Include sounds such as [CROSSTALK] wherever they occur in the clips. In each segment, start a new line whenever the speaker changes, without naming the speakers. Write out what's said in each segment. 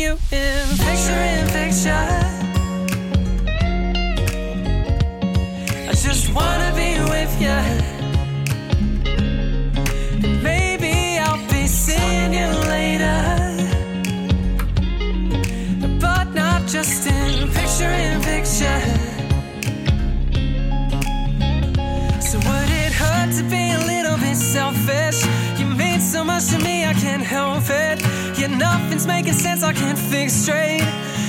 you in picture in picture. I just wanna be with you. Maybe I'll be seeing you later. But not just in picture in picture. So would it hurt to be a little bit selfish? You mean so much to me, I can't help it. Yet nothing's making sense, I can't think straight.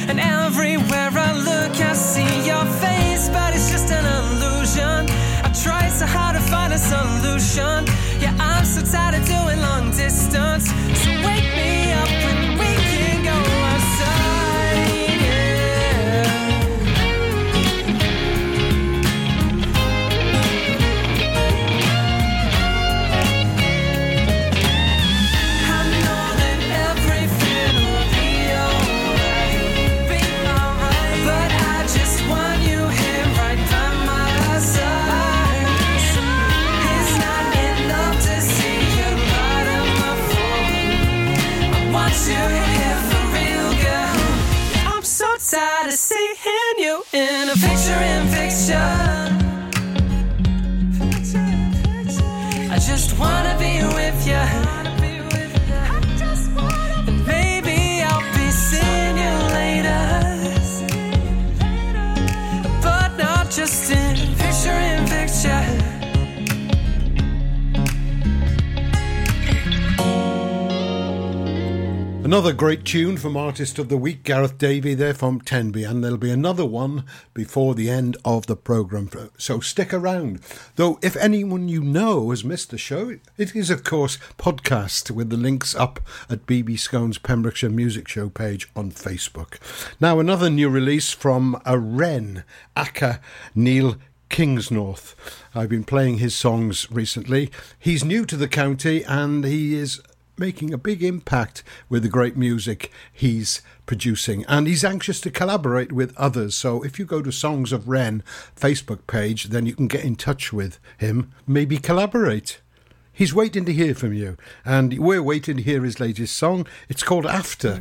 And everywhere I look, I see your face, but it's just an illusion. I try so hard to find a solution. Yeah, I'm so tired of doing long distance. So wake me up
Another great tune from Artist of the Week, Gareth Davey there from Tenby, and there'll be another one before the end of the programme, so stick around. Though, if anyone you know has missed the show, it is, of course, podcast with the links up at BB Skone's Pembrokeshire Music Show page on Facebook. Now, another new release from a Wren, Aka Neil Kingsnorth. I've been playing his songs recently. He's new to the county and he is making a big impact with the great music he's producing. And he's anxious to collaborate with others. So if you go to songs of wren facebook page then you can get in touch with him. Maybe collaborate. He's waiting to hear from you. And we're waiting to hear his latest song. It's called after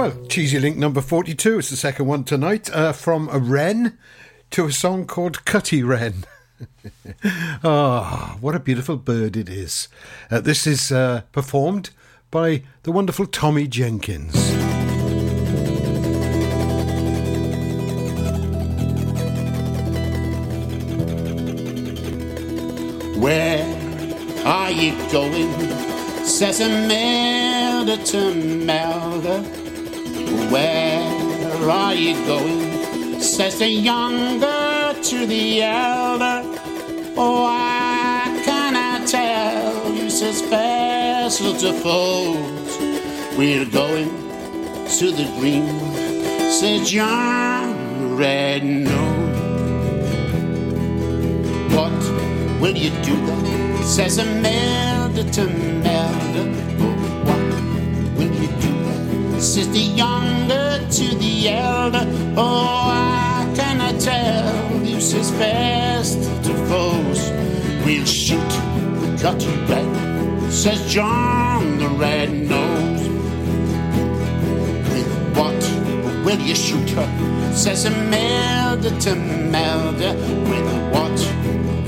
Well, Cheesy Link number 42 is the second one tonight, uh, from a wren to a song called Cutty Wren. [LAUGHS] Ah, oh, what a beautiful bird it is. Uh, this is uh, performed by the wonderful Tommy Jenkins.
Where are you going? Says Imelda to Melda. Where are you going? Says the younger to the elder. Oh, I cannot tell you, says fast little folks. We're going to the green, says John Red Nose. What will you do? Says Imelda to Melda. Says the younger to the elder. Oh, I cannot tell you, says fast to foes. We'll shoot, cut you red, says John the Red Nose. With what will you shoot her? Says Imelda to Melda. With what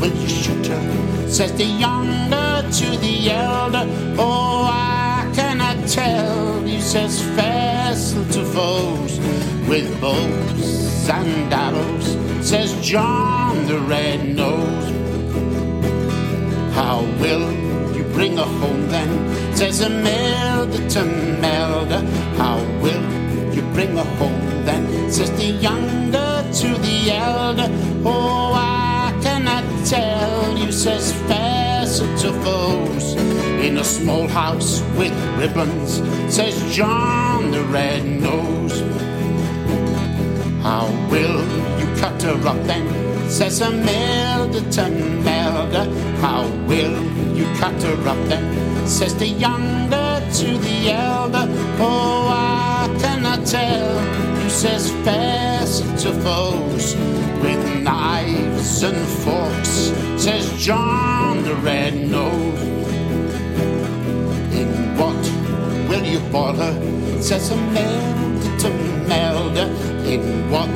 will you shoot her? Says the younger to the elder. Oh, I cannot tell you, says fast to foes. With bows and arrows, says John the Red Nose. How will you bring her home then? Says Imelda to Melda. How will you bring her home then? Says the younger to the elder. Oh, I cannot tell you, says Fassett to foes. In a small house with ribbons, says John the Red Nose. How will you cut her up then? Says Imelda to Melda. How will you cut her up then? Says the younger to the elder. Oh, I cannot tell. You says fast to foes with knives and forks. Says John the Red Nose. Will says? Says Imelda to Melda. In what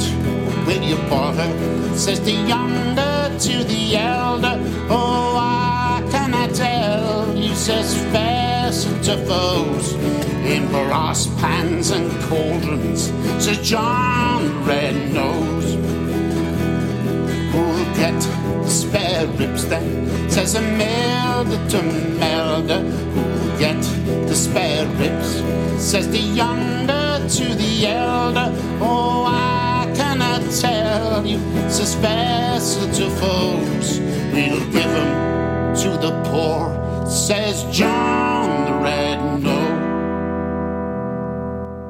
will you boil? Says the younger to the elder. Oh, I cannot tell. You says fast to foes in brass pans and cauldrons. Says John Red Nose. Who'll get spare ribs then? Says Imelda to Melda. Who'll get spare ribs? Says the younger to the elder. Oh, I cannot tell you. Says fast to foes. We'll give give 'em to the poor. Says John the Red Nose.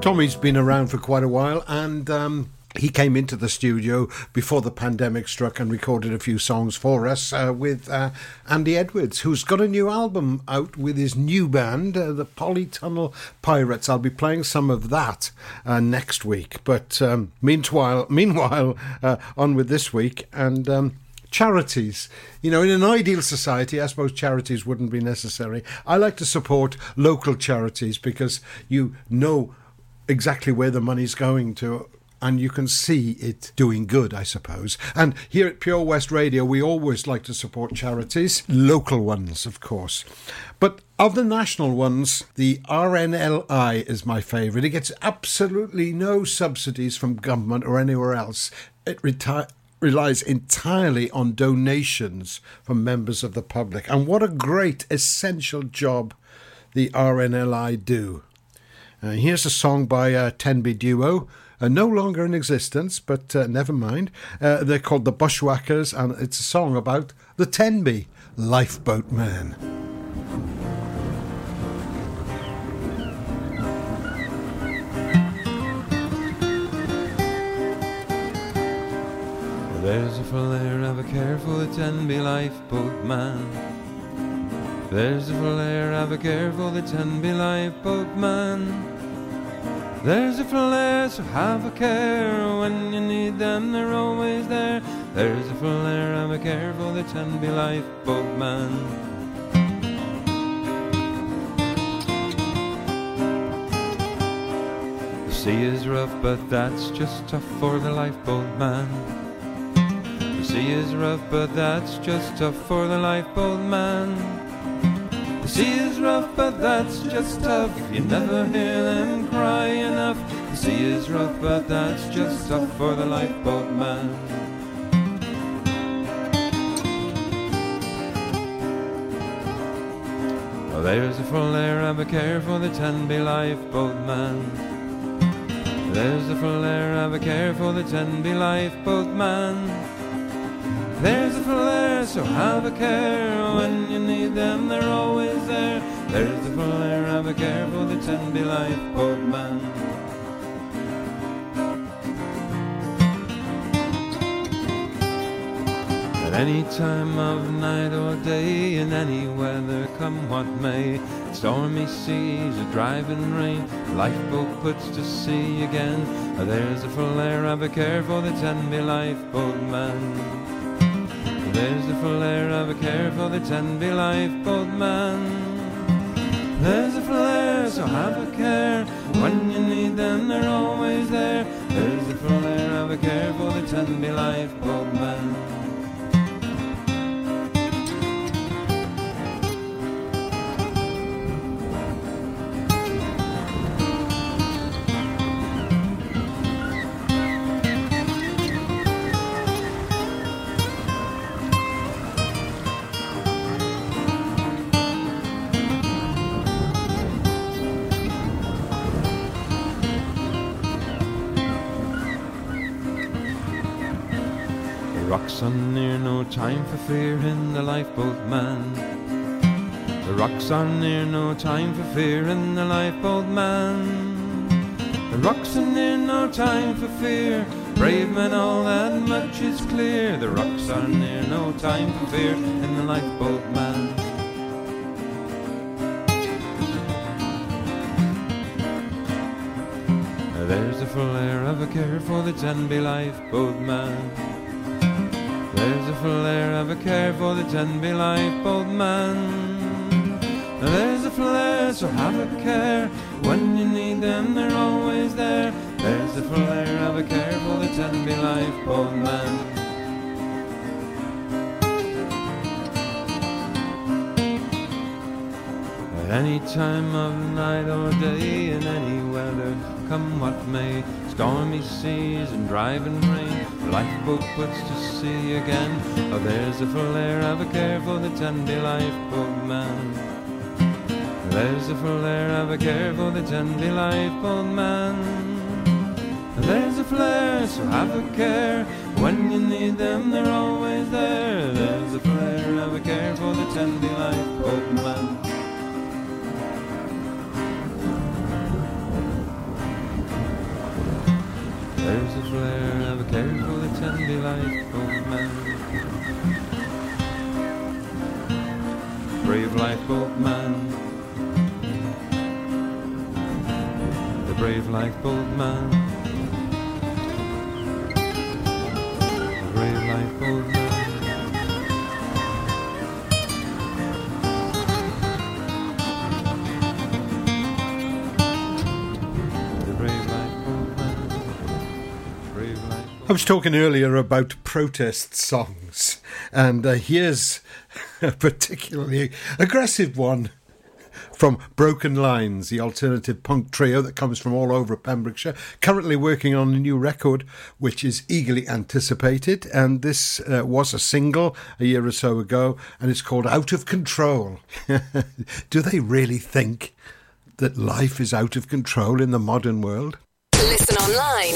Tommy's been around for quite a while and. Um, he came into the studio before the pandemic struck and recorded a few songs for us uh, with uh, Andy Edwards, who's got a new album out with his new band, uh, the Polytunnel Pirates. I'll be playing some of that uh, next week. But um, meanwhile, [LAUGHS] meanwhile, uh, on with this week and. Um, charities. You know, in an ideal society, I suppose charities wouldn't be necessary. I like to support local charities because you know exactly where the money's going to and you can see it doing good, I suppose. And here at Pure West Radio, we always like to support charities, local ones, of course. But of the national ones, the RNLI is my favourite. It gets absolutely no subsidies from government or anywhere else. It reti- relies entirely on donations from members of the public. And what a great, essential job the RNLI do. Uh, here's a song by a Tenby duo uh, no longer in existence, but uh, never mind. Uh, they're called the Bushwhackers, and it's a song about the Tenby lifeboat man.
There's a flare of a care for the Tenby lifeboat man. There's a flare of a care for the Tenby lifeboat man. There's a flare, so have a care. When you need them, they're always there. There's a flare, have a care for the Tenby lifeboat man. The sea is rough, but that's just tough for the lifeboat man. The sea is rough, but that's just tough for the lifeboat man. The sea is rough, but that's just tough. You never hear them cry enough. The sea is rough, but that's just tough for the lifeboat man. There's a full air care for the Tenby lifeboat man. There's a full air care for the Tenby lifeboat man. There's a air, so have a care when you need them, they're always there. There's a air, have a care for the Tenby lifeboat man. At any time of night or day, in any weather, come what may, stormy seas or driving rain, lifeboat puts to sea again. There's a air, have a care for the Tenby lifeboat man. There's the full air of a care for the Tenby lifeboat man. There's a air, so have a care. When you need them, they're always there. There's a full air of a care for the Tenby lifeboat man. The rocks are near, no time for fear in the lifeboat man. The rocks are near, no time for fear in the lifeboat man. The rocks are near, no time for fear. Brave men, all that much is clear. The rocks are near, no time for fear in the lifeboat man. There's a full air of a care for the Tenby lifeboat man. There's a flare of a care for the Tenby lifeboat man. There's a air, so have a care. When you need them, they're always there. There's a flare of a care for the Tenby old man. At any time of night or day, in any weather, come what may, stormy seas and driving rain, lifeboat puts to sea again. Oh, there's a air of a care for the Tenby lifeboat man. There's a air of a care for the Tenby lifeboat man. There's a flare, so have a care. When you need them, they're always there. There's a flare of a care for the Tenby lifeboat man. There's a flare of a care for the Tenby lifeboat man. Brave lifeboat man. The brave lifeboat man. The brave lifeboat man.
I was talking earlier about protest songs, and uh, here's a particularly aggressive one from Broken Lines, the alternative punk trio that comes from all over Pembrokeshire. Currently working on a new record, which is eagerly anticipated, and this uh, was a single a year or so ago, and it's called Out of Control. [LAUGHS] Do they really think that life is out of control in the modern world?
Listen online.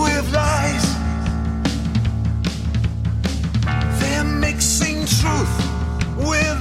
With lies. They're mixing truth with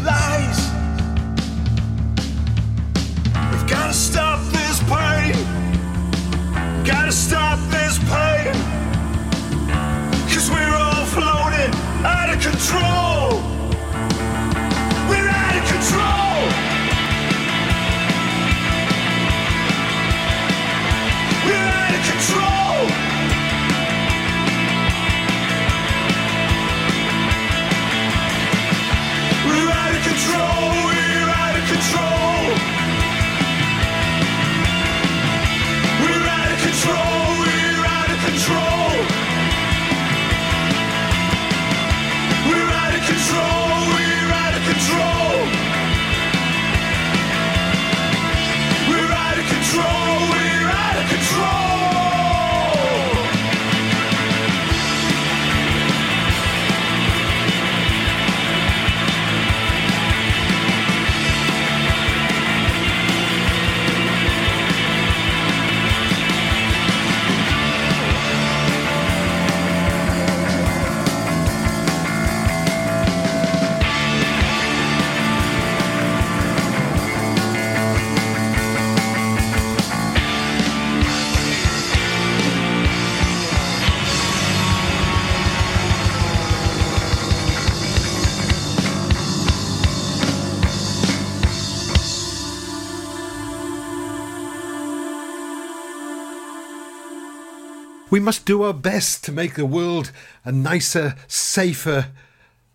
must do our best to make the world a nicer, safer,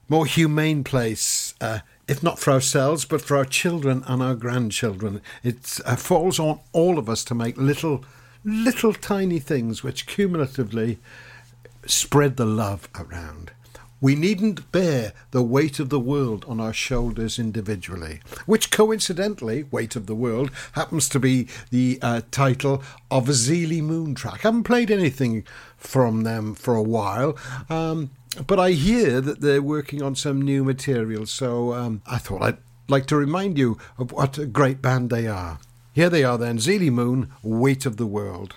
more humane place, uh, if not for ourselves, but for our children and our grandchildren. It uh, falls on all of us to make little, little tiny things which cumulatively spread the love around. We needn't bear the weight of the world on our shoulders individually, which coincidentally, Weight of the World, happens to be the uh, title of a Zeely Moon track. I haven't played anything from them for a while. Um, but I hear that they're working on some new material, so um, I thought I'd like to remind you of what a great band they are. Here they are then, Zeely Moon, Weight of the World.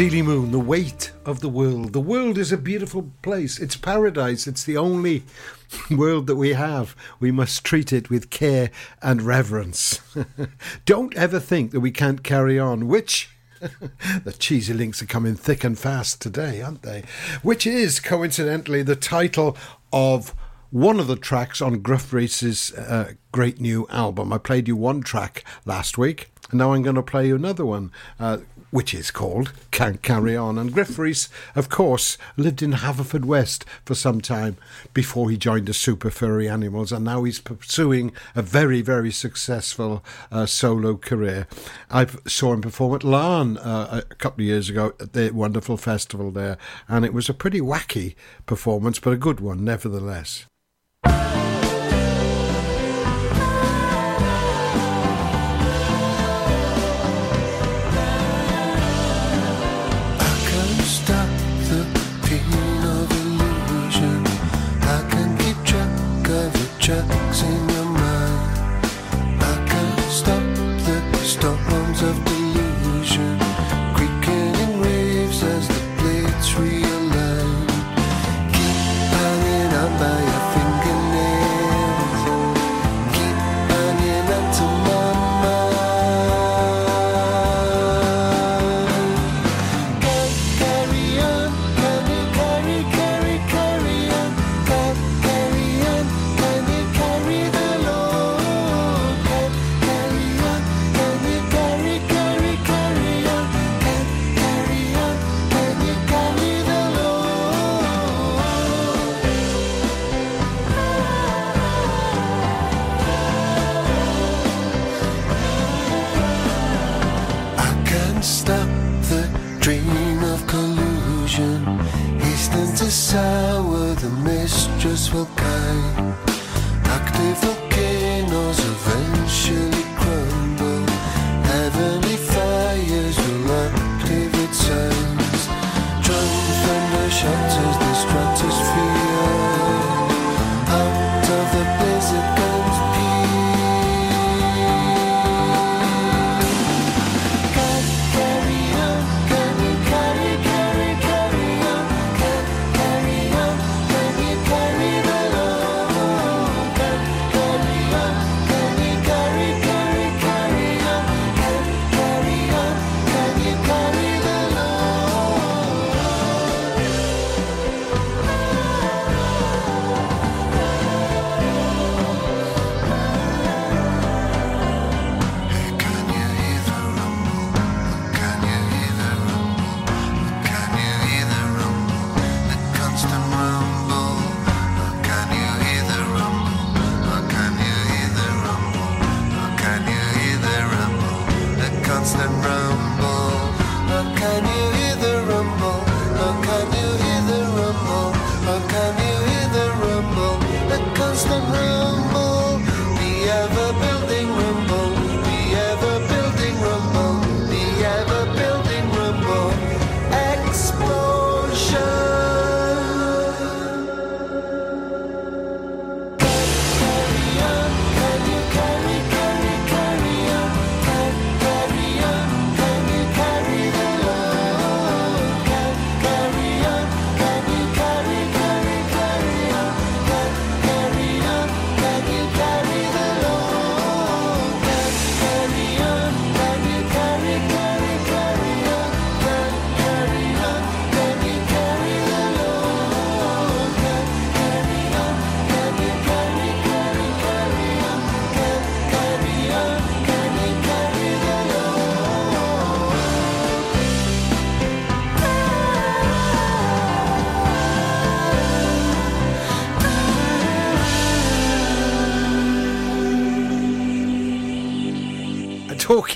Zeely Moon, the weight of the world. The world is a beautiful place. It's paradise. It's the only [LAUGHS] world that we have. We must treat it with care and reverence. [LAUGHS] Don't ever think that we can't carry on, which. [LAUGHS] the cheesy links are coming thick and fast today, aren't they? Which is, coincidentally, the title of one of the tracks on Gruff Rhys's uh, great new album. I played you one track last week, and now I'm going to play you another one. Uh,
which is called Can't Carry On. And Gruff Rhys, of course, lived in Haverfordwest for some time before he joined the Super Furry Animals, and now he's pursuing a very, very successful uh, solo career. I saw him perform at Laugharne uh, a couple of years ago at the wonderful festival there, and it was a pretty wacky performance, but a good one nevertheless.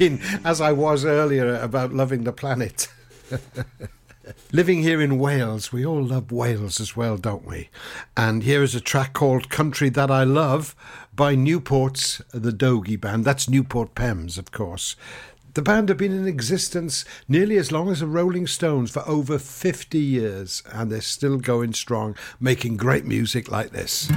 Talking as I was earlier about loving the planet. [LAUGHS] Living here in Wales, we all love Wales as well, don't we? And here is a track called Country That I Love by Newport's The Dogie Band. That's Newport Pems, of course. The band have been in existence nearly as long as the Rolling Stones for over 50 years, and they're still going strong, making great music like this.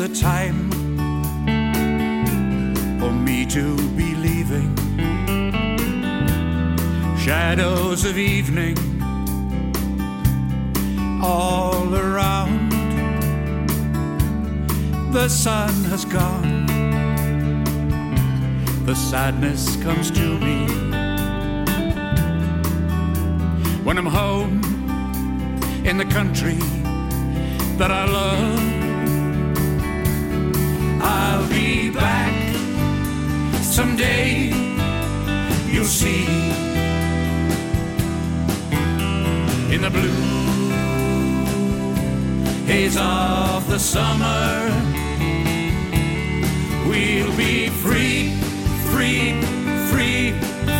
The time for me to be leaving. Shadows of evening all around. The sun has gone. The sadness comes to me when I'm home in the country that I love. I'll be back someday, you'll see. In the blue haze of the summer, we'll be free, free, free,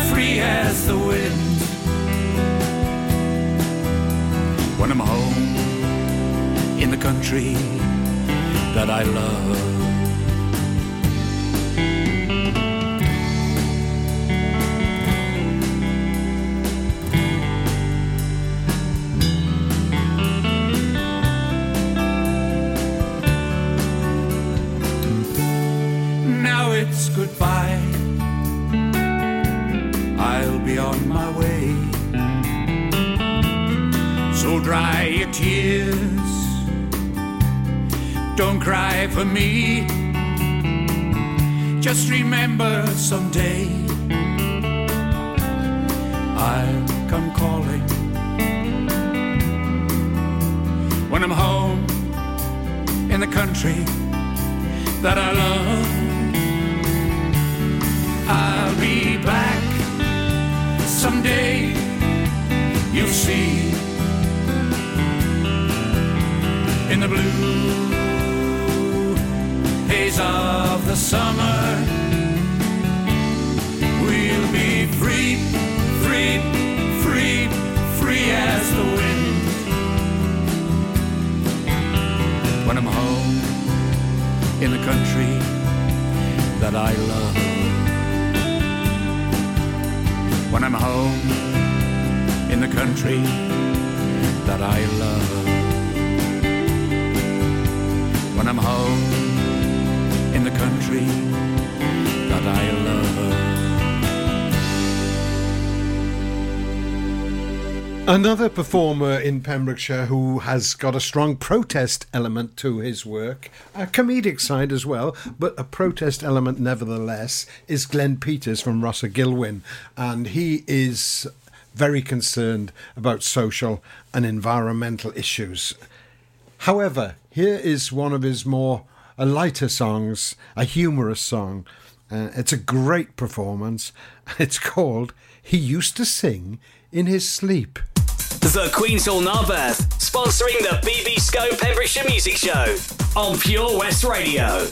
free as the wind. When I'm home in the country that I love. Tears. Don't cry for me. Just remember someday I'll come calling. When I'm home in the country that I love. The summer. We'll be free, free, free, free as the wind. When I'm home in the country that I love. When I'm home in the country that I love. When I'm home country that I love.
Another performer in Pembrokeshire who has got a strong protest element to his work, a comedic side as well, but a protest element nevertheless, is Glenn Peters from Rhosygilwen. And he is very concerned about social and environmental issues. However, here is one of his more a lighter songs, a humorous song. Uh, it's a great performance. [LAUGHS] It's called He Used to Sing in His Sleep.
The Queen's Hall Narberth, sponsoring the BB Skone Pembrokeshire Music Show on Pure West Radio.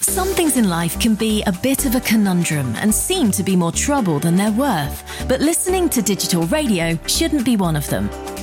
Some things in life can be a bit of a conundrum and seem to be more trouble than they're worth. But listening to digital radio shouldn't be one of them.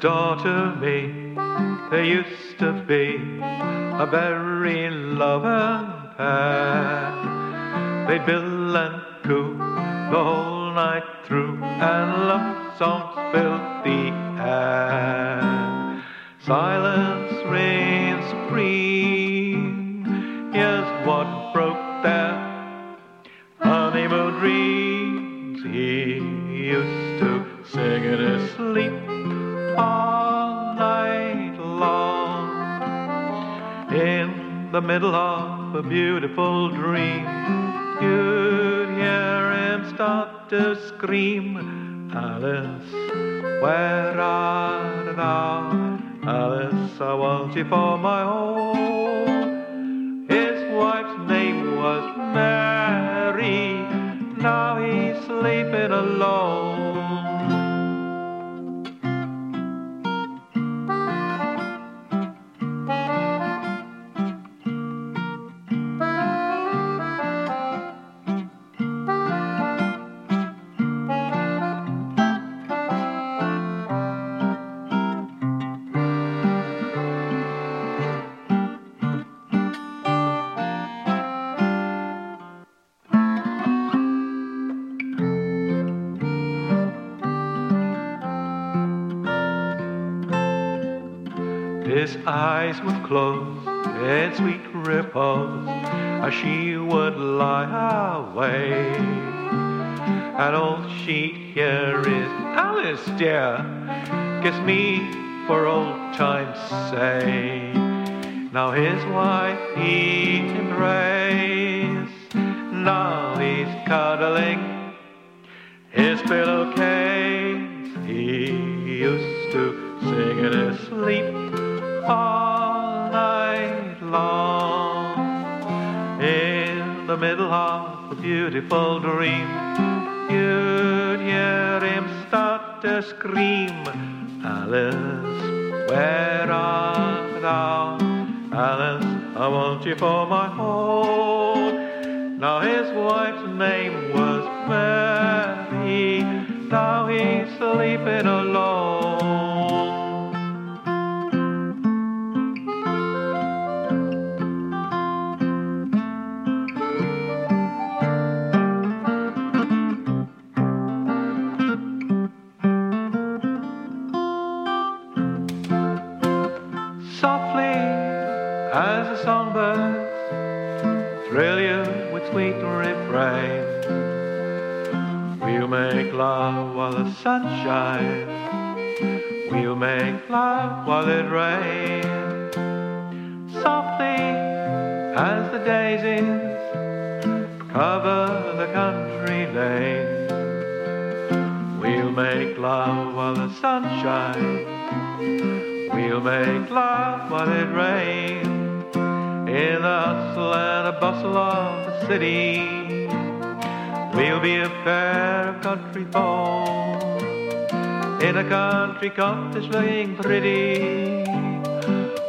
Next door to me, there used to be a very loving pair. They'd bill and coo the whole night through, and love songs filled the air. Silence reigns supreme. Here's what The middle of a beautiful dream, you'd hear him start to scream, Alice, where art thou? Alice, I want you for my own. His wife's name was Mary. Now he's sleeping alone. Eyes would close in sweet repose as she would lie away. And all she'd hear is, Alice, dear, kiss me for old time's sake. Now his wife he embraced, now he's cuddling his pillowcase. He used to sing in his sleep all middle of a beautiful dream, you'd hear him start to scream, Alice, where art thou? Alice, I want you for my home. Now his wife's name was Mary, now he's sleeping alone. While the sun shines. We'll make love while it rains. Softly as the daisies cover the country lane. We'll make love while the sun shines. We'll make love while it rains in the hustle and the bustle of the city. We'll be a pair of country folk in a country cottage looking pretty.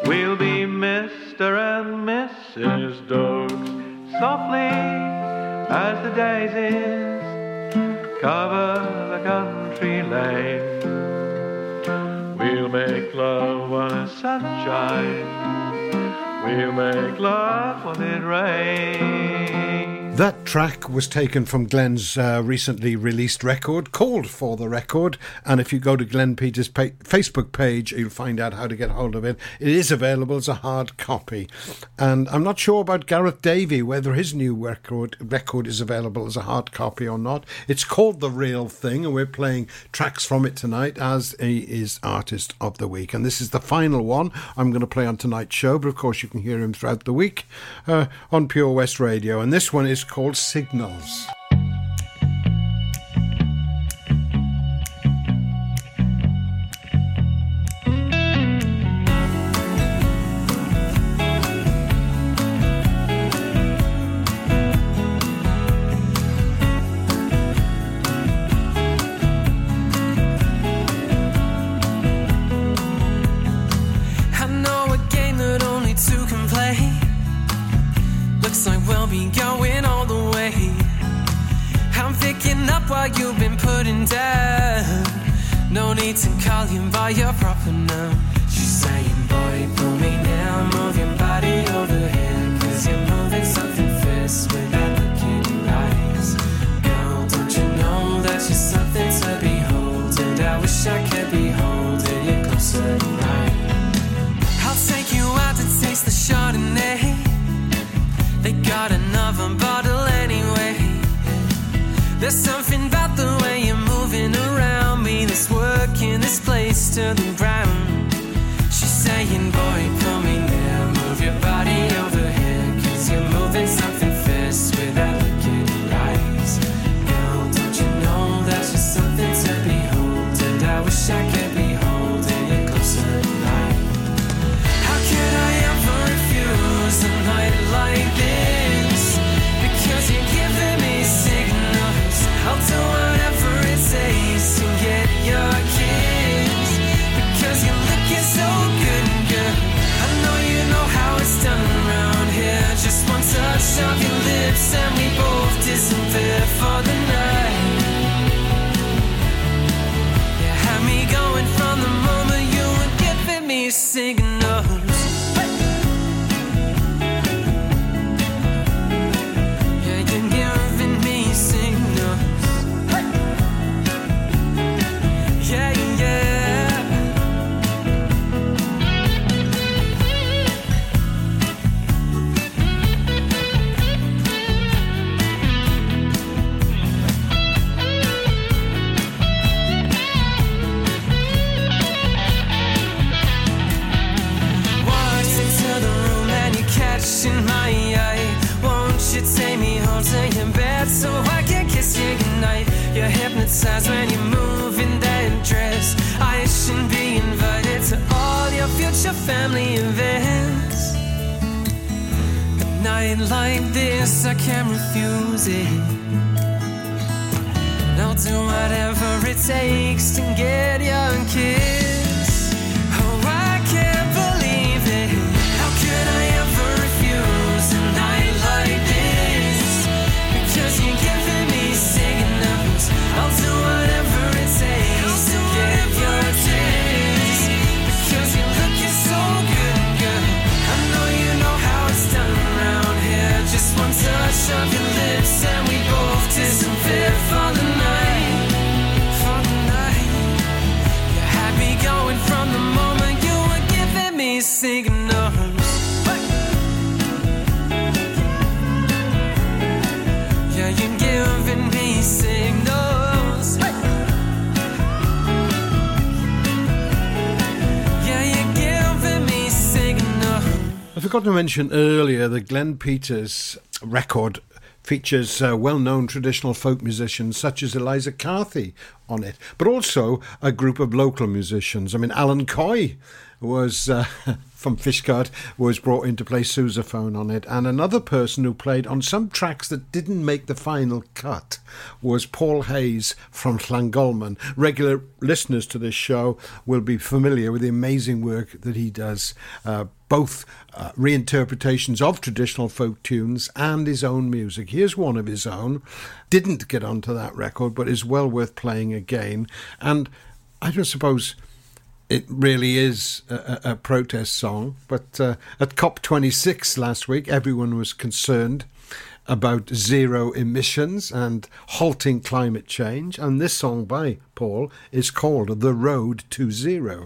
We'll be Mr. and Mrs. Dogs softly as the daisies cover the country lane. We'll make love when the sunshine. We'll make love when it rains.
That track was taken from Glenn's uh, recently released record called For the Record. And if you go to Glenn Peters' pa- Facebook page, you'll find out how to get hold of it. It is available as a hard copy. And I'm not sure about Gareth Davey, whether his new record, record is available as a hard copy or not. It's called The Real Thing, and we're playing tracks from it tonight as he is Artist of the Week. And this is the final one I'm going to play on tonight's show, but of course you can hear him throughout the week uh, on Pure West Radio. And this one is called Signals.
Call you by your proper name. She's saying, boy, pull me now, move your body over here. Cause you're moving something fierce without looking in your eyes. Girl, don't you know that you're something to behold? And I wish I could be holding you closer tonight. I'll take you out to taste the Chardonnay. They got another bottle anyway. There's something to the ground.
Forgot to mention earlier the Glenn Peters record features uh, well known traditional folk musicians such as Eliza Carthy on it, but also a group of local musicians. I mean, Alan Coy was uh, [LAUGHS] from Fishguard was brought in to play sousaphone on it, and another person who played on some tracks that didn't make the final cut was Paul Hayes from Llangolman. Regular listeners to this show will be familiar with the amazing work that he does. Uh, both uh, reinterpretations of traditional folk tunes and his own music. Here's one of his own. Didn't get onto that record, but is well worth playing again. And I don't suppose it really is a, a protest song. But uh, at COP26 last week, everyone was concerned about zero emissions and halting climate change. And this song by Paul is called The Road to Zero.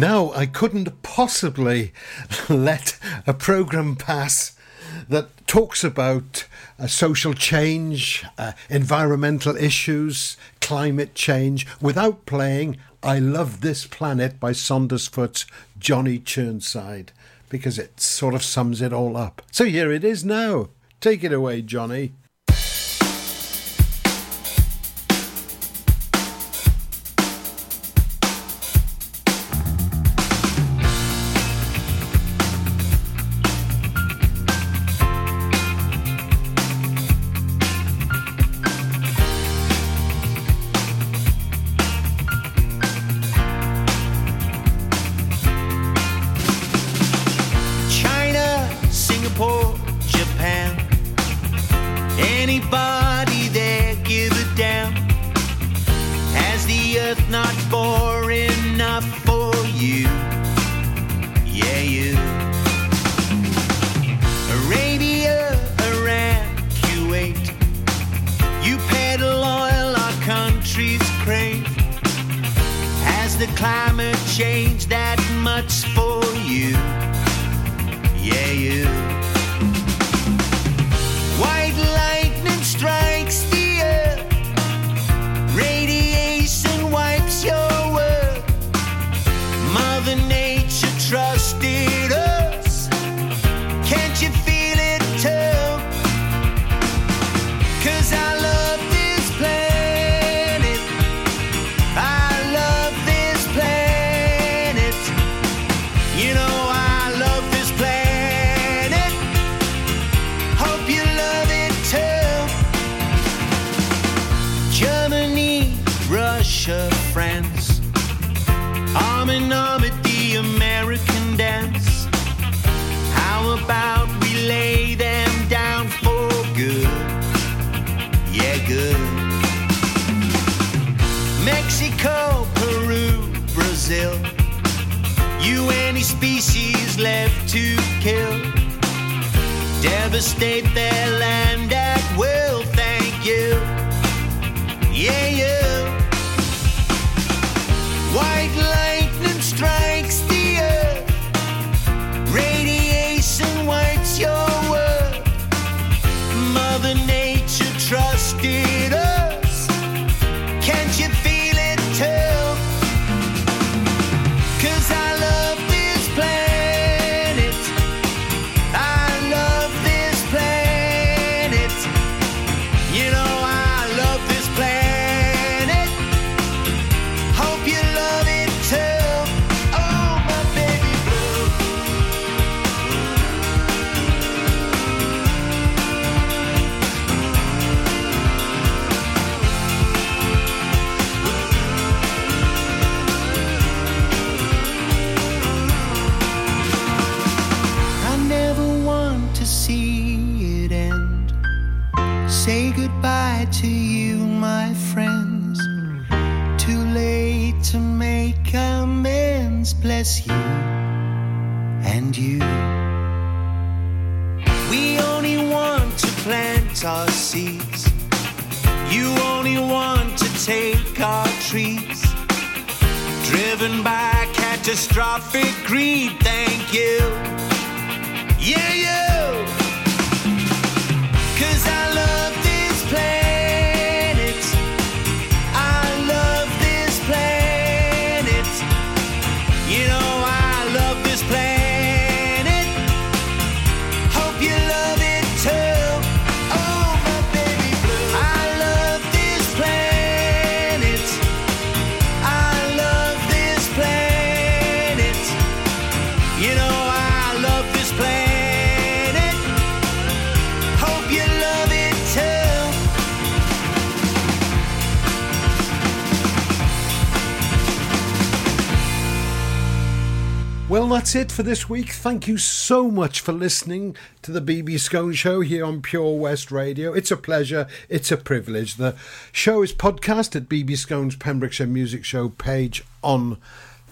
Now, I couldn't possibly [LAUGHS] let a programme pass that talks about uh, social change, uh, environmental issues, climate change, without playing I Love This Planet by Saundersfoot's Johnny Churnside, because it sort of sums it all up. So here it is now. Take it away, Johnny.
Species left to kill. Devastate their land at will, thank you. Yeah, you. White lightning you and you. We only want to plant our seeds. You only want to take our trees. Driven by catastrophic greed, thank you.
That's it for this week. Thank you so much for listening to the BB Skone Show here on Pure West Radio. It's a pleasure, it's a privilege. The show is podcast at BB Skone's Pembrokeshire Music Show page on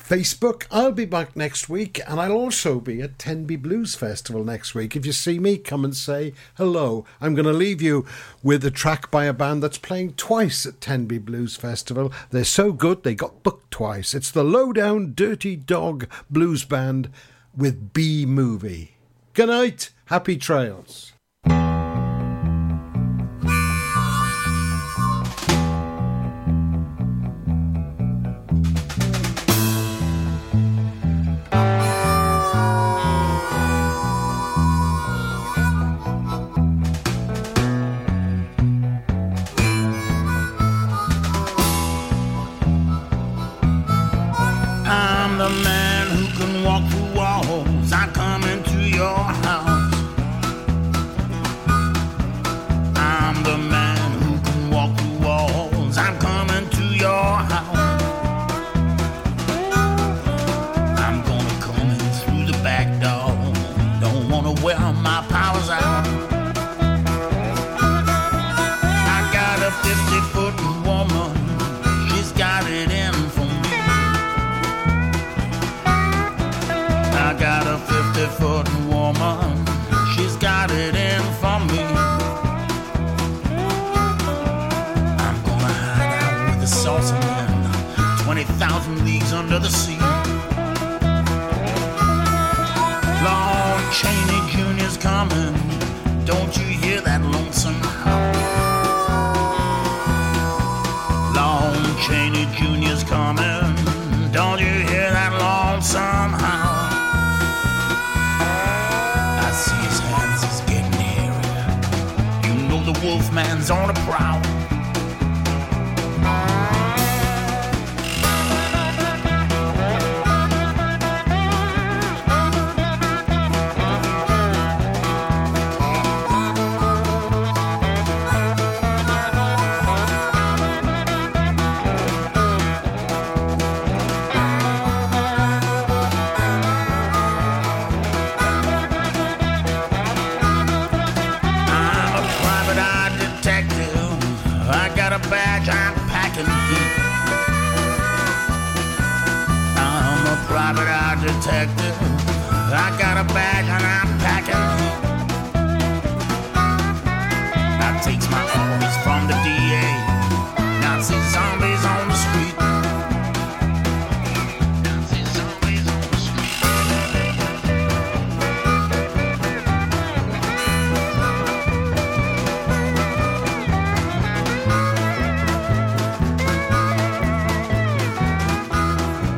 Facebook. I'll be back next week, and I'll also be at Tenby Blues Festival next week. If you see me, come and say hello. I'm going to leave you with a track by a band that's playing twice at Tenby Blues Festival. They're so good, they got booked twice. It's the Lowdown Dirty Dog Blues Band with B Movie. Good night. Happy trails.